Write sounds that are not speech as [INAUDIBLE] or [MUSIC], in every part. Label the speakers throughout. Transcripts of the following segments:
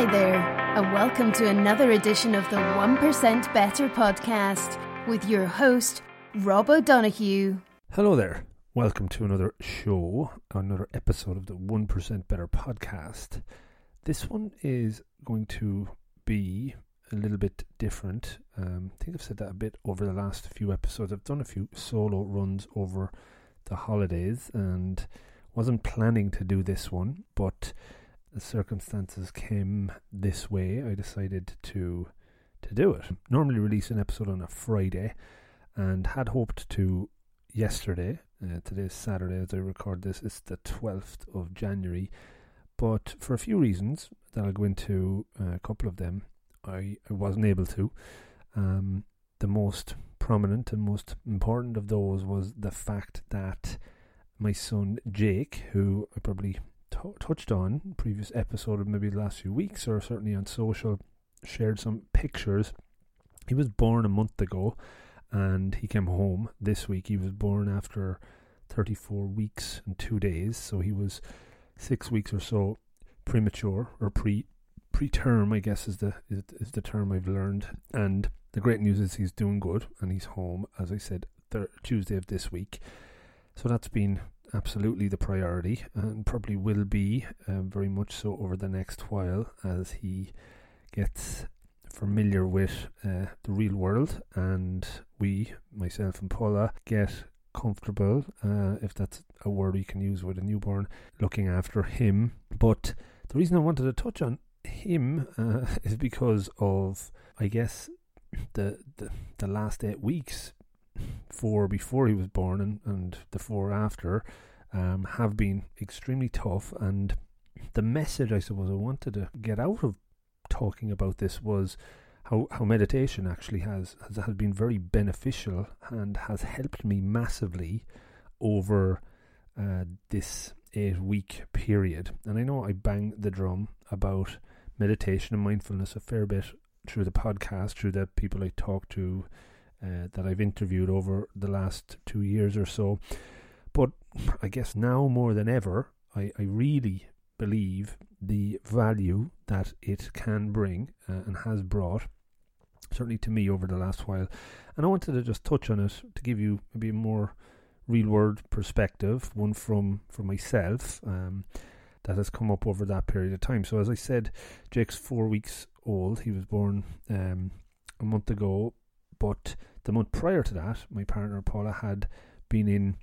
Speaker 1: Hi there, and welcome to another edition of the 1% Better podcast with your host, Rob O'Donoghue.
Speaker 2: Hello there. Welcome to another show, another episode of the 1% Better podcast. This one is going to be a little bit different. Um, I think I've said that a bit over the last few episodes. I've done a few solo runs over the holidays and wasn't planning to do this one, but the circumstances came this way. I decided to to do it. Normally release an episode on a Friday and had hoped to yesterday. Uh, today's Saturday as I record this. It's the 12th of January. But for a few reasons that I'll go into, uh, a couple of them, I, I wasn't able to. Um, the most prominent and most important of those was the fact that my son Jake, who I probably t- touched on previous episode of maybe the last few weeks, or certainly on social, shared some pictures. He was born a month ago, and he came home this week. He was born after 34 weeks and two days, so he was six weeks or so premature or pre preterm, I guess is the is, is the term I've learned. And the great news is he's doing good and he's home, as I said, thir- Tuesday of this week. So that's been absolutely the priority and probably will be uh, very much so over the next while as he gets familiar with uh, the real world and we, myself and Paula, get comfortable, uh, if that's a word you can use with a newborn, looking after him. But the reason I wanted to touch on him uh, [LAUGHS] is because of, I guess, the, the the last eight weeks, four before he was born and, and the four after, um, have been extremely tough. And the message I suppose I wanted to get out of talking about this was how, how meditation actually has, has has been very beneficial and has helped me massively over uh, this eight week period. And I know I bang the drum about meditation and mindfulness a fair bit through the podcast, through the people I talk to uh, that I've interviewed over the last two years or so. But I guess now more than ever, I, I really believe the value that it can bring uh, and has brought, certainly to me over the last while. And I wanted to just touch on it to give you maybe a more real world perspective, one from, from myself. Um, that has come up over that period of time. So, as I said, Jake's four weeks old. He was born um, a month ago, but the month prior to that, my partner Paula had been in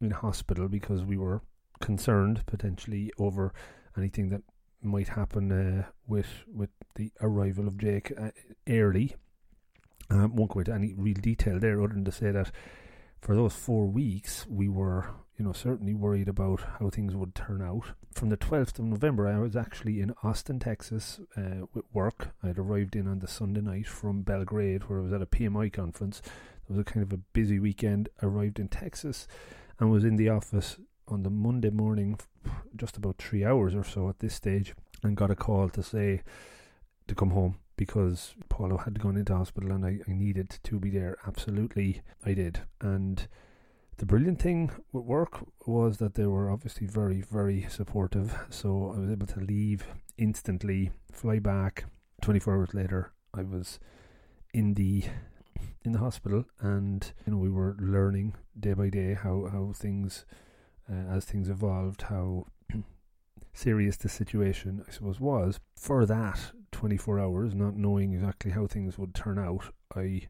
Speaker 2: in hospital because we were concerned potentially over anything that might happen uh, with with the arrival of Jake uh, early. Um, won't go into any real detail there, other than to say that for those four weeks we were you know, certainly worried about how things would turn out. From the 12th of November, I was actually in Austin, Texas uh, with work. I had arrived in on the Sunday night from Belgrade, where I was at a PMI conference. It was a kind of a busy weekend. Arrived in Texas and was in the office on the Monday morning, just about three hours or so at this stage, and got a call to say to come home because Paula had gone into hospital and I, I needed to be there. Absolutely, I did. And the brilliant thing with work was that they were obviously very, very supportive. So I was able to leave instantly, fly back. 24 hours later, I was in the in the hospital, and you know we were learning day by day how how things uh, as things evolved, how [CLEARS THROAT] serious the situation I suppose was. For that 24 hours, not knowing exactly how things would turn out, I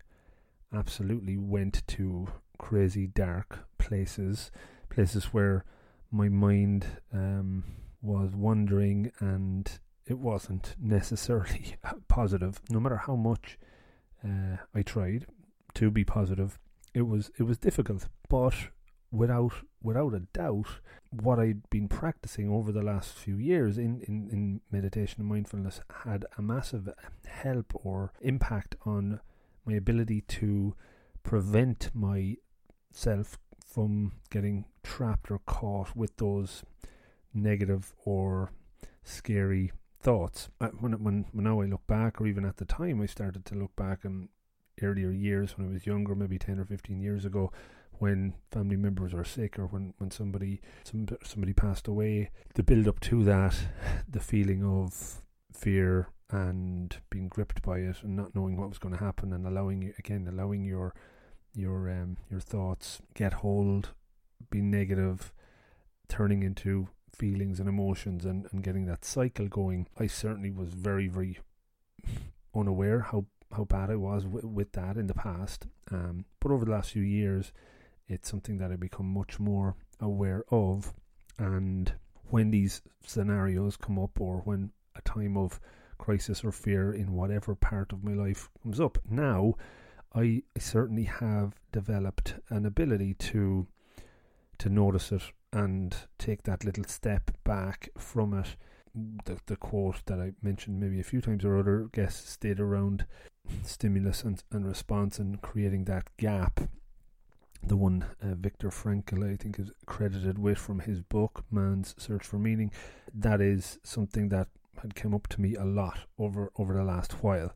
Speaker 2: absolutely went to crazy dark places, places where my mind um, was wandering and it wasn't necessarily [LAUGHS] positive. No matter how much uh, I tried to be positive, it was it was difficult. But without without a doubt, what I'd been practicing over the last few years in, in, in meditation and mindfulness had a massive help or impact on my ability to prevent myself from getting trapped or caught with those negative or scary thoughts. When, when, when now I look back, or even at the time, I started to look back in earlier years when I was younger, maybe 10 or 15 years ago, when family members are sick or when, when somebody some, somebody passed away, the build up to that, the feeling of fear and being gripped by it and not knowing what was going to happen and allowing you again allowing your your um your thoughts get hold be negative turning into feelings and emotions and, and getting that cycle going i certainly was very very unaware how how bad I was w- with that in the past. Um, but over the last few years, it's something that I've become much more aware of. And when these scenarios come up, or when a time of crisis or fear in whatever part of my life comes up, now I certainly have developed an ability to to notice it and take that little step back from it. The, the quote that I mentioned maybe a few times or other guests stayed around stimulus and, and response and creating that gap. The one uh, Viktor Frankl, I think, is credited with from his book Man's Search for Meaning. That is something that had come up to me a lot over over the last while,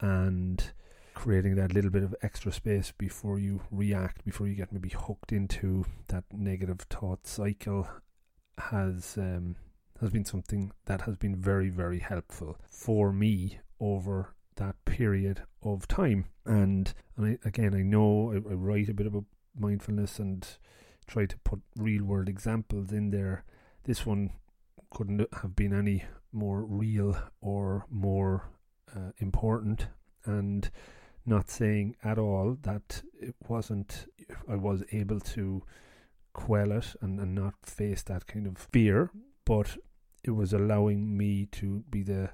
Speaker 2: and creating that little bit of extra space before you react, before you get maybe hooked into that negative thought cycle, has um, has been something that has been very very helpful for me over that period of time. And and I, again, I know I, I write a bit about mindfulness and try to put real world examples in there. This one couldn't have been any more real or more uh, important, and not saying at all that it wasn't. I was able to quell it and, and not face that kind of fear, but it was allowing me to be the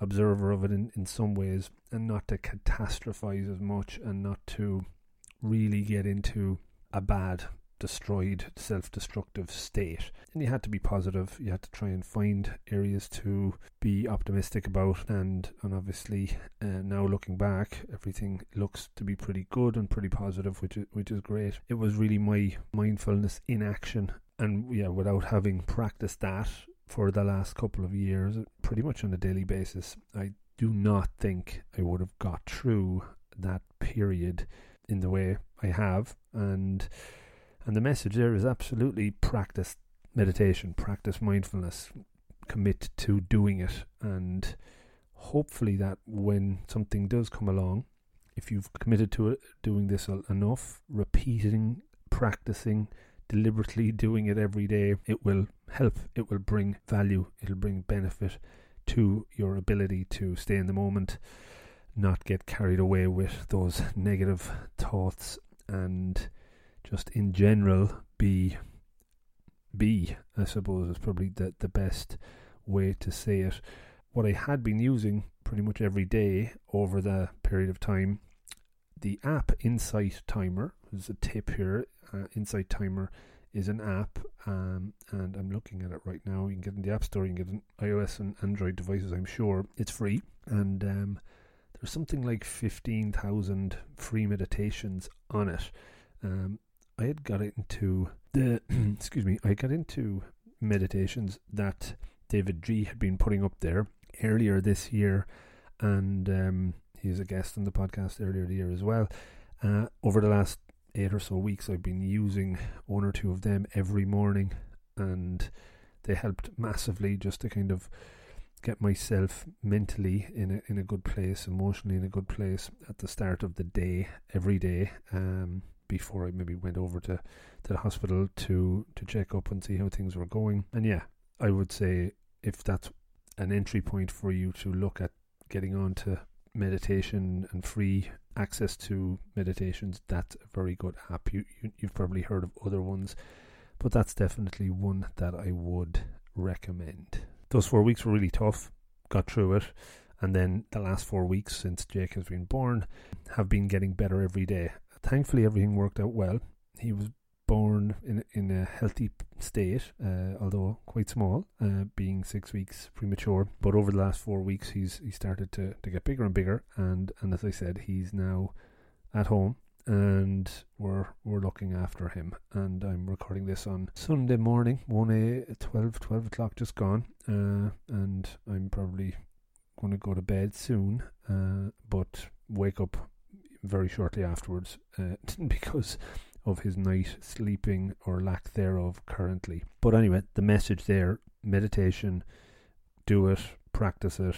Speaker 2: observer of it in, in some ways and not to catastrophize as much and not to really get into a bad destroyed self-destructive state. And you had to be positive. You had to try and find areas to be optimistic about. And and obviously uh, now looking back everything looks to be pretty good and pretty positive which is which is great. It was really my mindfulness in action. And yeah without having practiced that for the last couple of years, pretty much on a daily basis. I do not think I would have got through that period in the way I have, and and the message there is absolutely practice meditation, practice mindfulness, commit to doing it, and hopefully that when something does come along, if you've committed to it, doing this enough, repeating, practicing, deliberately doing it every day, it will help, it will bring value, it'll bring benefit to your ability to stay in the moment, not get carried away with those negative thoughts, and just in general be be I suppose is probably the the best way to say it. What I had been using pretty much every day over the period of time, the app Insight Timer is a tip here uh, Insight Timer is an app, um, and I'm looking at it right now. You can get in the App Store, you can get in iOS and Android devices. I'm sure it's free, and um, there's something like fifteen thousand free meditations on it. Um, I had got into the [CLEARS THROAT] excuse me, I got into meditations that David G had been putting up there earlier this year, and um, he's a guest on the podcast earlier the year as well. Uh, over the last eight or so weeks, I've been using one or two of them every morning, and they helped massively just to kind of get myself mentally in a in a good place, emotionally in a good place at the start of the day every day. Um, before I maybe went over to, to the hospital to to check up and see how things were going. And yeah, I would say if that's an entry point for you to look at getting on to meditation and free access to meditations, that's a very good app. You, you you've probably heard of other ones, but that's definitely one that I would recommend. Those four weeks were really tough. Got through it, and then the last four weeks since Jake has been born have been getting better every day. Thankfully, everything worked out well. He was born in in a healthy state, uh, although quite small, uh, being six weeks premature. But over the last four weeks, he's he started to, to get bigger and bigger, and and as I said, he's now at home, and we're we're looking after him. And I'm recording this on Sunday morning, one a 12, 12 o'clock just gone, uh, and I'm probably going to go to bed soon, uh, but wake up very shortly afterwards uh, [LAUGHS] because of his night sleeping or lack thereof currently. But anyway, the message there meditation, do it, practice it,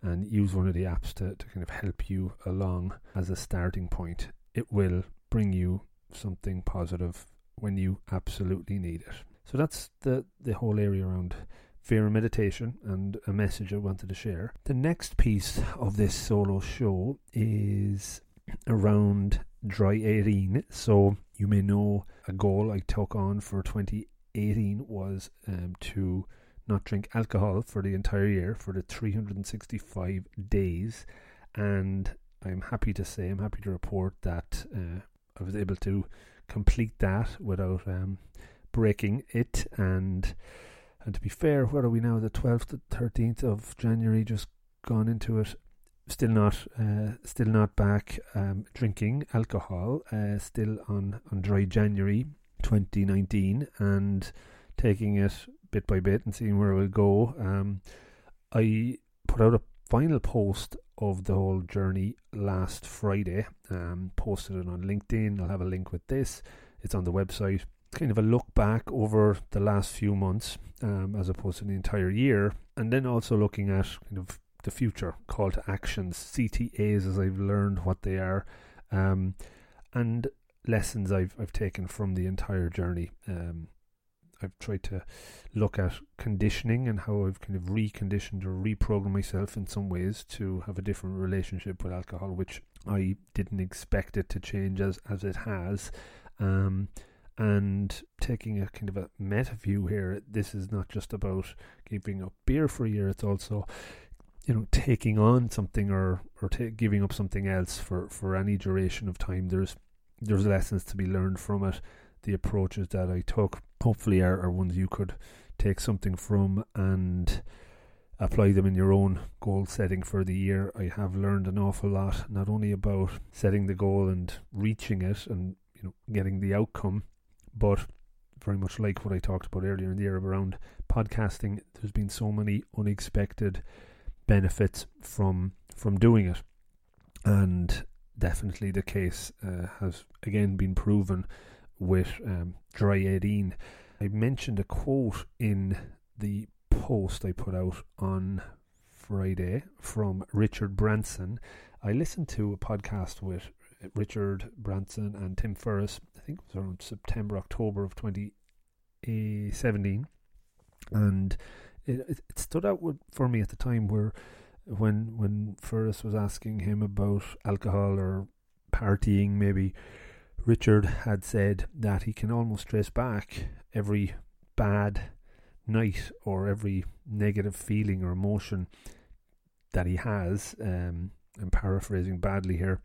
Speaker 2: and use one of the apps to, to kind of help you along as a starting point. It will bring you something positive when you absolutely need it. So that's the, the whole area around fear and meditation and a message I wanted to share. The next piece of this solo show is around dry 18. So you may know a goal I took on for 2018 was um, to not drink alcohol for the entire year for the 365 days. And I'm happy to say, I'm happy to report that uh, I was able to complete that without um, breaking it. And and to be fair, where are we now? The 12th to 13th of January, just gone into it. Still not, uh, still not back um, drinking alcohol. Uh, still on on dry January 2019, and taking it bit by bit and seeing where it will go. Um, I put out a final post of the whole journey last Friday. Um, posted it on LinkedIn. I'll have a link with this. It's on the website. Kind of a look back over the last few months, um, as opposed to the entire year, and then also looking at kind of the future call to actions, CTAs, as I've learned what they are, um, and lessons I've I've taken from the entire journey. Um, I've tried to look at conditioning and how I've kind of reconditioned or reprogrammed myself in some ways to have a different relationship with alcohol, which I didn't expect it to change as as it has. Um, and taking a kind of a meta view here, this is not just about giving up beer for a year; it's also you know taking on something or or ta- giving up something else for for any duration of time. There's there's lessons to be learned from it. The approaches that I took hopefully are, are ones you could take something from and apply them in your own goal setting for the year. I have learned an awful lot, not only about setting the goal and reaching it and you know getting the outcome, but very much like what I talked about earlier in the year around podcasting. There's been so many unexpected benefits from from doing it, and definitely the case uh, has again been proven with um, Dry 18. I mentioned a quote in the post I put out on Friday from Richard Branson. I listened to a podcast with Richard Branson and Tim Ferriss, I think it was around September, October of 2017. And it, it stood out for me at the time where when when Ferriss was asking him about alcohol or partying, maybe Richard had said that he can almost trace back every bad night or every negative feeling or emotion that he has. Um, I'm paraphrasing badly here.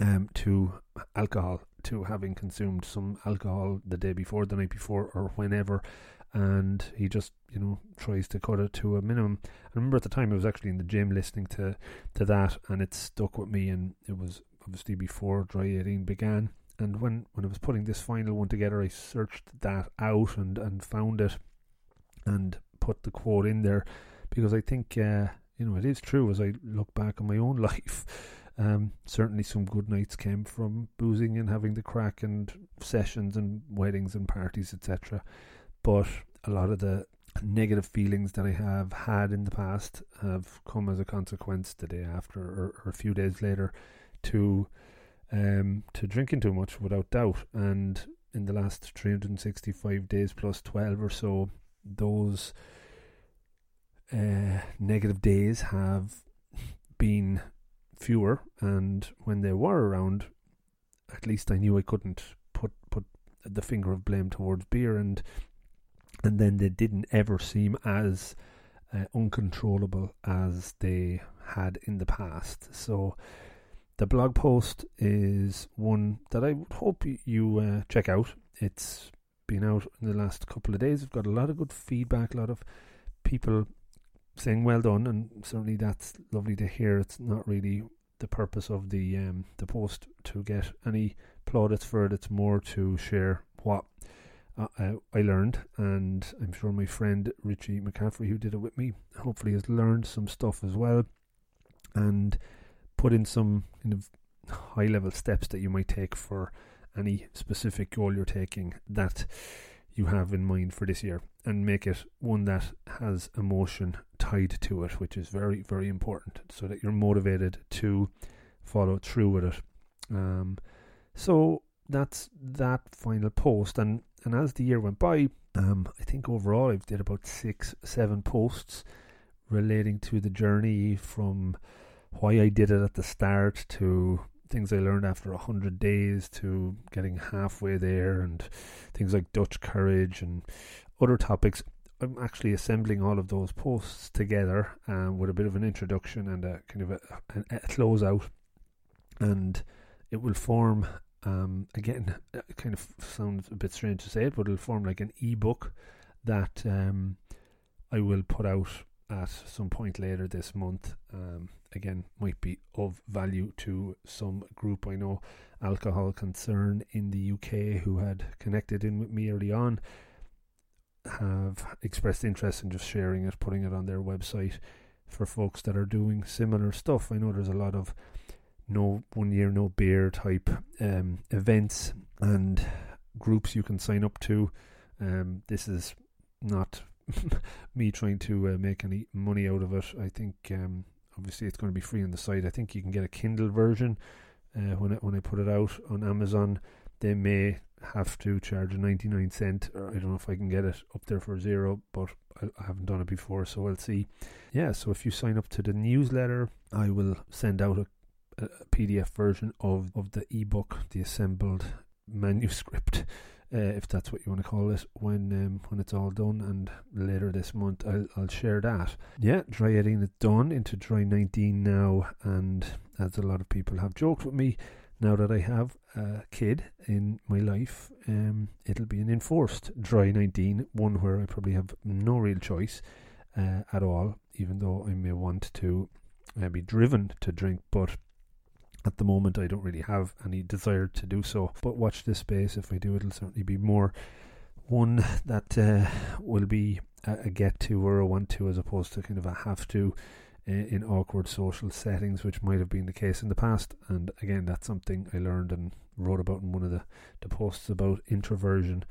Speaker 2: Um, to alcohol, to having consumed some alcohol the day before, the night before, or whenever, and he just you know tries to cut it to a minimum. I remember at the time I was actually in the gym listening to to that, and it stuck with me, and it was obviously before Dry 18 began, and when, when I was putting this final one together, I searched that out and, and found it and put the quote in there because I think, uh, you know, it is true as I look back on my own [LAUGHS] life. Um, certainly, some good nights came from boozing and having the crack and sessions and weddings and parties, etc. But a lot of the negative feelings that I have had in the past have come as a consequence the day after or, or a few days later to um, to drinking too much, without doubt. And in the last 365 days plus 12 or so, those uh, negative days have been fewer. And when they were around, at least I knew I couldn't put put the finger of blame towards beer, and and then they didn't ever seem as uh, uncontrollable as they had in the past. So the blog post is one that I would hope you uh, check out. It's been out in the last couple of days. I've got a lot of good feedback, a lot of people saying well done, and certainly that's lovely to hear. It's not really the purpose of the um, the post to get any plaudits for it. It's more to share what uh, I learned, and I'm sure my friend Richie McCaffrey, who did it with me, hopefully has learned some stuff as well. And put in some kind of high level steps that you might take for any specific goal you're taking that you have in mind for this year. and make it one that has emotion tied to it, which is very, very important so that you're motivated to follow through with it. Um, so that's that final post. And, and as the year went by, um, I think overall I've did about six, seven posts relating to the journey from why I did it at the start to things I learned after a hundred days to getting halfway there and things like Dutch courage and other topics. I'm actually assembling all of those posts together um, with a bit of an introduction and a kind of a, a, a close out, and it will form um, again. It kind of sounds a bit strange to say it, but it'll form like an ebook that um, I will put out at some point later this month. Um, again, might be of value to some group I know, Alcohol Concern in the UK, who had connected in with me early on, have expressed interest in just sharing it, putting it on their website for folks that are doing similar stuff. I know there's a lot of no one year no beer type um, events and groups you can sign up to. Um, this is not [LAUGHS] me trying to uh, make any money out of it. I think um, obviously it's going to be free on the site. I think you can get a Kindle version uh, when it, when I put it out on Amazon. They may have to charge a 99 cent, or I don't know if I can get it up there for zero, but I, I haven't done it before, so we'll see. Yeah, so if you sign up to the newsletter, I will send out a, a PDF version of, of the ebook, the assembled manuscript uh, if that's what you want to call it, when um, when it's all done. And later this month, I'll I'll share that. Yeah, dry 18 is done into dry 19 now, and as a lot of people have joked with me, now that I have a kid in my life, um, it'll be an enforced dry 19, one where I probably have no real choice uh, at all, even though I may want to uh, be driven to drink, but at the moment, I don't really have any desire to do so. But watch this space. If I do, it'll certainly be more one that uh, will be a, get to or a want to, as opposed to kind of a have to uh, in awkward social settings, which might have been the case in the past. And again, that's something I learned and wrote about in one of the, the posts about introversion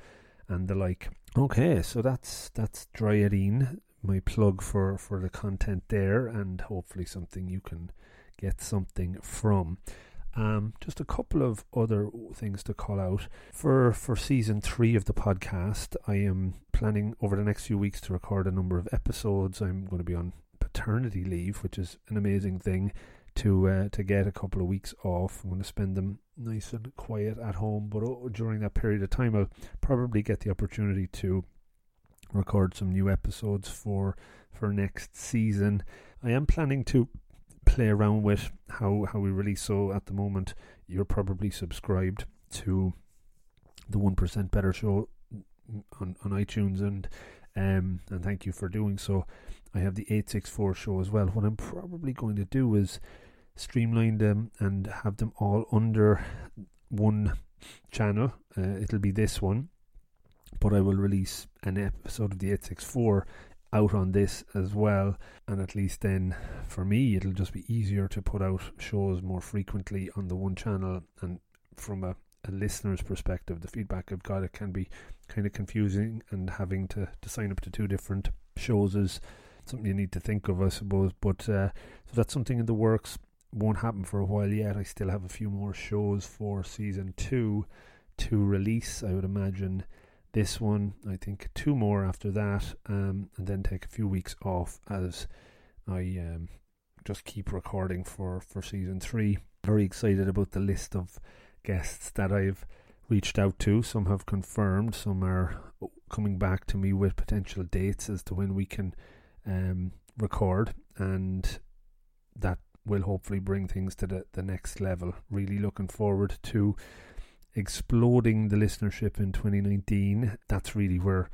Speaker 2: and the like. Okay, so that's that's Dry 18, my plug for for the content there, and hopefully something you can get something from. Um, just a couple of other things to call out for for season three of the podcast. I am planning over the next few weeks to record a number of episodes. I'm going to be on paternity leave, which is an amazing thing to uh, to get a couple of weeks off. I'm going to spend them nice and quiet at home, but oh, during that period of time, I'll probably get the opportunity to record some new episodes for for next season. I am planning to play around with how how we release. So at the moment, you're probably subscribed to the One Percent Better Show on on iTunes, and um, and thank you for doing so. I have the eight six four show as well. What I'm probably going to do is streamline them and have them all under one channel. Uh, it'll be this one, but I will release an episode of the 864 out on this as well. And at least then, for me, it'll just be easier to put out shows more frequently on the one channel. And from a, a listener's perspective, the feedback I've got, it can be kind of confusing. And having to, to sign up to two different shows is something you need to think of, I suppose. But uh, so that's something in the works. Won't happen for a while yet. I still have a few more shows for season two to release, I would imagine this one, I think two more after that, um, and then take a few weeks off as I um, just keep recording for, for season three. Very excited about the list of guests that I've reached out to. Some have confirmed, some are coming back to me with potential dates as to when we can um, record, and that will hopefully bring things to the, the next level. Really looking forward to exploding the listenership in 2019. That's really where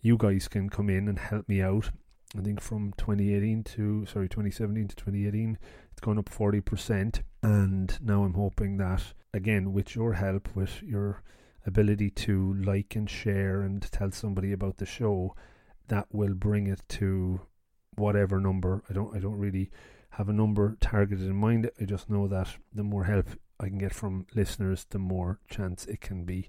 Speaker 2: you guys can come in and help me out. I think from 2018 to sorry 2017 to 2018, it's gone up 40%. And now I'm hoping that again with your help, with your ability to like and share and tell somebody about the show, that will bring it to whatever number. I don't I don't really have a number targeted in mind. I just know that the more help I can get from listeners, the more chance it can be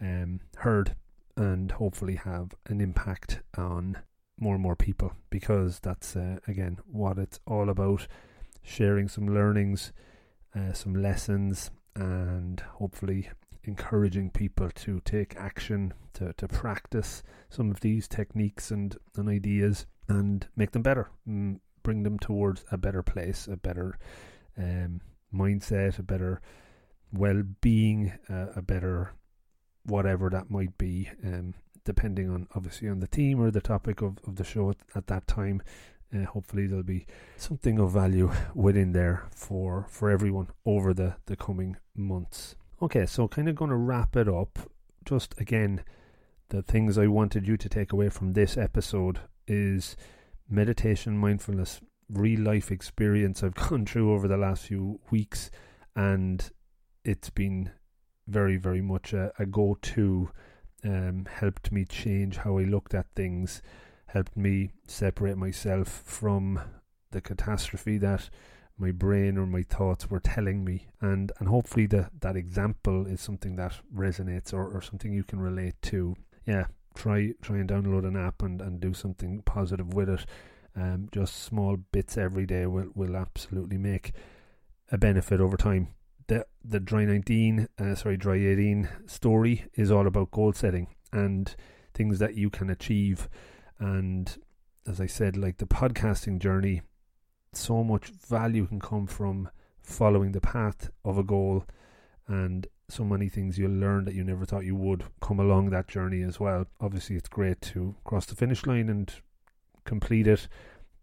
Speaker 2: um, heard and hopefully have an impact on more and more people because that's uh, again what it's all about. Sharing some learnings uh, some lessons and hopefully encouraging people to take action to, to practice some of these techniques and, and ideas and make them better bring them towards a better place a better um, mindset a better well-being uh, a better whatever that might be um, depending on obviously on the theme or the topic of, of the show at, at that time. Uh, hopefully there'll be something of value within there for for everyone over the the coming months. Okay, so kind of going to wrap it up. Just again, the things I wanted you to take away from this episode is meditation, mindfulness, real life experience I've [LAUGHS] gone through over the last few weeks, and it's been very, very much a, a go to um, helped me change how I looked at things, helped me separate myself from the catastrophe that my brain or my thoughts were telling me. And and hopefully the, that example is something that resonates or, or something you can relate to. Yeah try try and download an app and, and do something positive with it um, just small bits every day will, will absolutely make a benefit over time. The the dry 19 uh, sorry dry 18 story is all about goal setting and things that you can achieve. And as i said like the podcasting journey so much value can come from following the path of a goal and so many things you'll learn that you never thought you would come along that journey as well. Obviously it's great to cross the finish line and complete it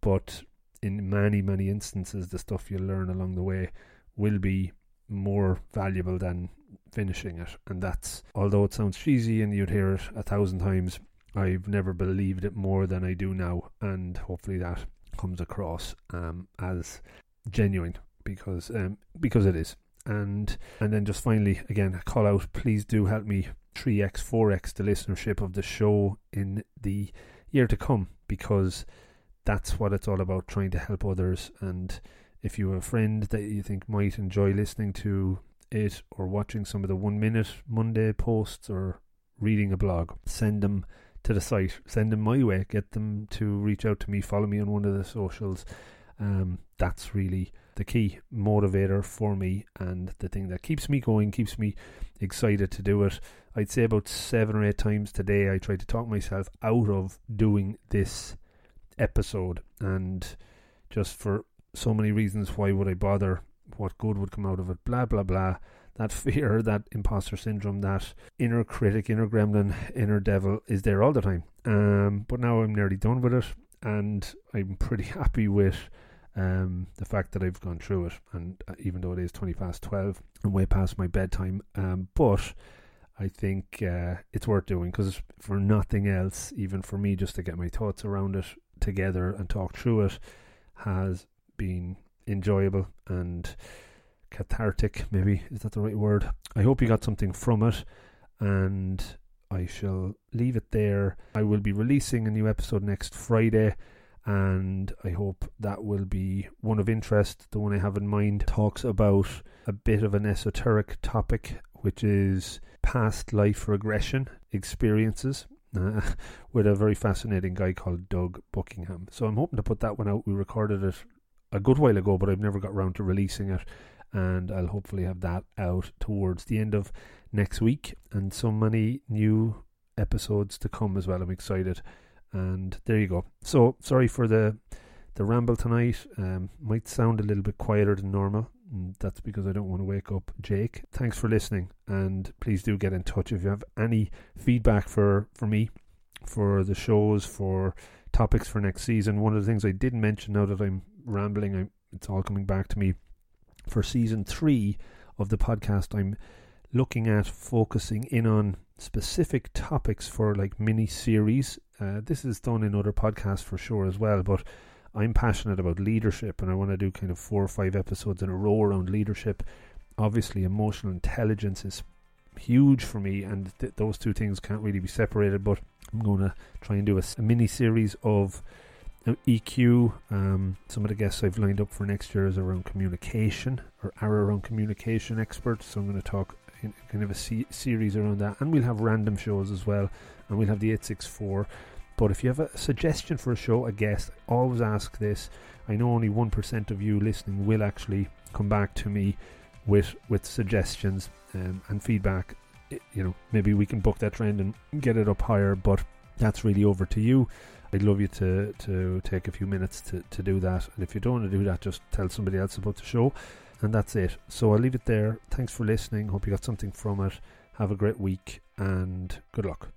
Speaker 2: but in many many instances the stuff you learn along the way will be more valuable than finishing it. And that's, although it sounds cheesy and you'd hear it a thousand times, I've never believed it more than I do now. And hopefully that comes across um, as genuine because um, because it is. And and then just finally, again, a call out. Please do help me 3x, 4x the listenership of the show in the year to come because that's what it's all about trying to help others. And if you have a friend that you think might enjoy listening to it or watching some of the one minute Monday posts or reading a blog, send them to the site, send them my way, get them to reach out to me, follow me on one of the socials. Um, that's really the key motivator for me and the thing that keeps me going, keeps me excited to do it. I'd say about seven or eight times today I try to talk myself out of doing this episode and just for so many reasons why would I bother? What good would come out of it? Blah blah blah. That fear, [LAUGHS] that imposter syndrome, that inner critic, inner gremlin, inner devil is there all the time. Um, but now I'm nearly done with it, and I'm pretty [LAUGHS] happy with um, the fact that I've gone through it. And uh, even though it is twenty past twelve and way past my bedtime, um, but I think uh, it's worth doing because for nothing else, even for me, just to get my thoughts around it together and talk through it, has been enjoyable and cathartic, maybe is that the right word? I hope you got something from it, and I shall leave it there. I will be releasing a new episode next Friday, and I hope that will be one of interest. The one I have in mind talks about a bit of an esoteric topic, which is past life regression experiences. [LAUGHS] Uh, with a very fascinating guy called Doug Buckingham. So I'm hoping to put that one out. We recorded it a good while ago, but I've never got around to releasing it. And I'll hopefully have that out towards the end of next week. And so many new episodes to come as well. I'm excited. And there you go. So sorry for the the ramble tonight. Um, might sound a little bit quieter than normal. And that's because I don't want to wake up Jake. Thanks for listening, and please do get in touch if you have any feedback for for me, for the shows, for topics for next season. One of the things I did mention now that I'm rambling. I'm, it's all coming back to me. For season three of the podcast, I'm looking at focusing in on specific topics for like mini series. Uh, this is done in other podcasts for sure as well, but I'm passionate about leadership and I want to do kind of four or five episodes in a row around leadership. Obviously, emotional intelligence is huge for me, and th- those two things can't really be separated. But I'm going to try and do a, a mini series of EQ, um, some of the guests I've lined up for next year is around communication or are around communication experts. So I'm going to talk kind of a se- series around that. And we'll have random shows as well. And we'll have the 864. But if you have a suggestion for a show, a guest, always ask this. I know only 1% of you listening will actually come back to me with with suggestions um, and feedback. You know, maybe we can book that trend and get it up higher, but that's really over to you. I'd love you to, to take a few minutes to, to do that. And if you don't want to do that, just tell somebody else about the show. And that's it. So I'll leave it there. Thanks for listening. Hope you got something from it. Have a great week and good luck.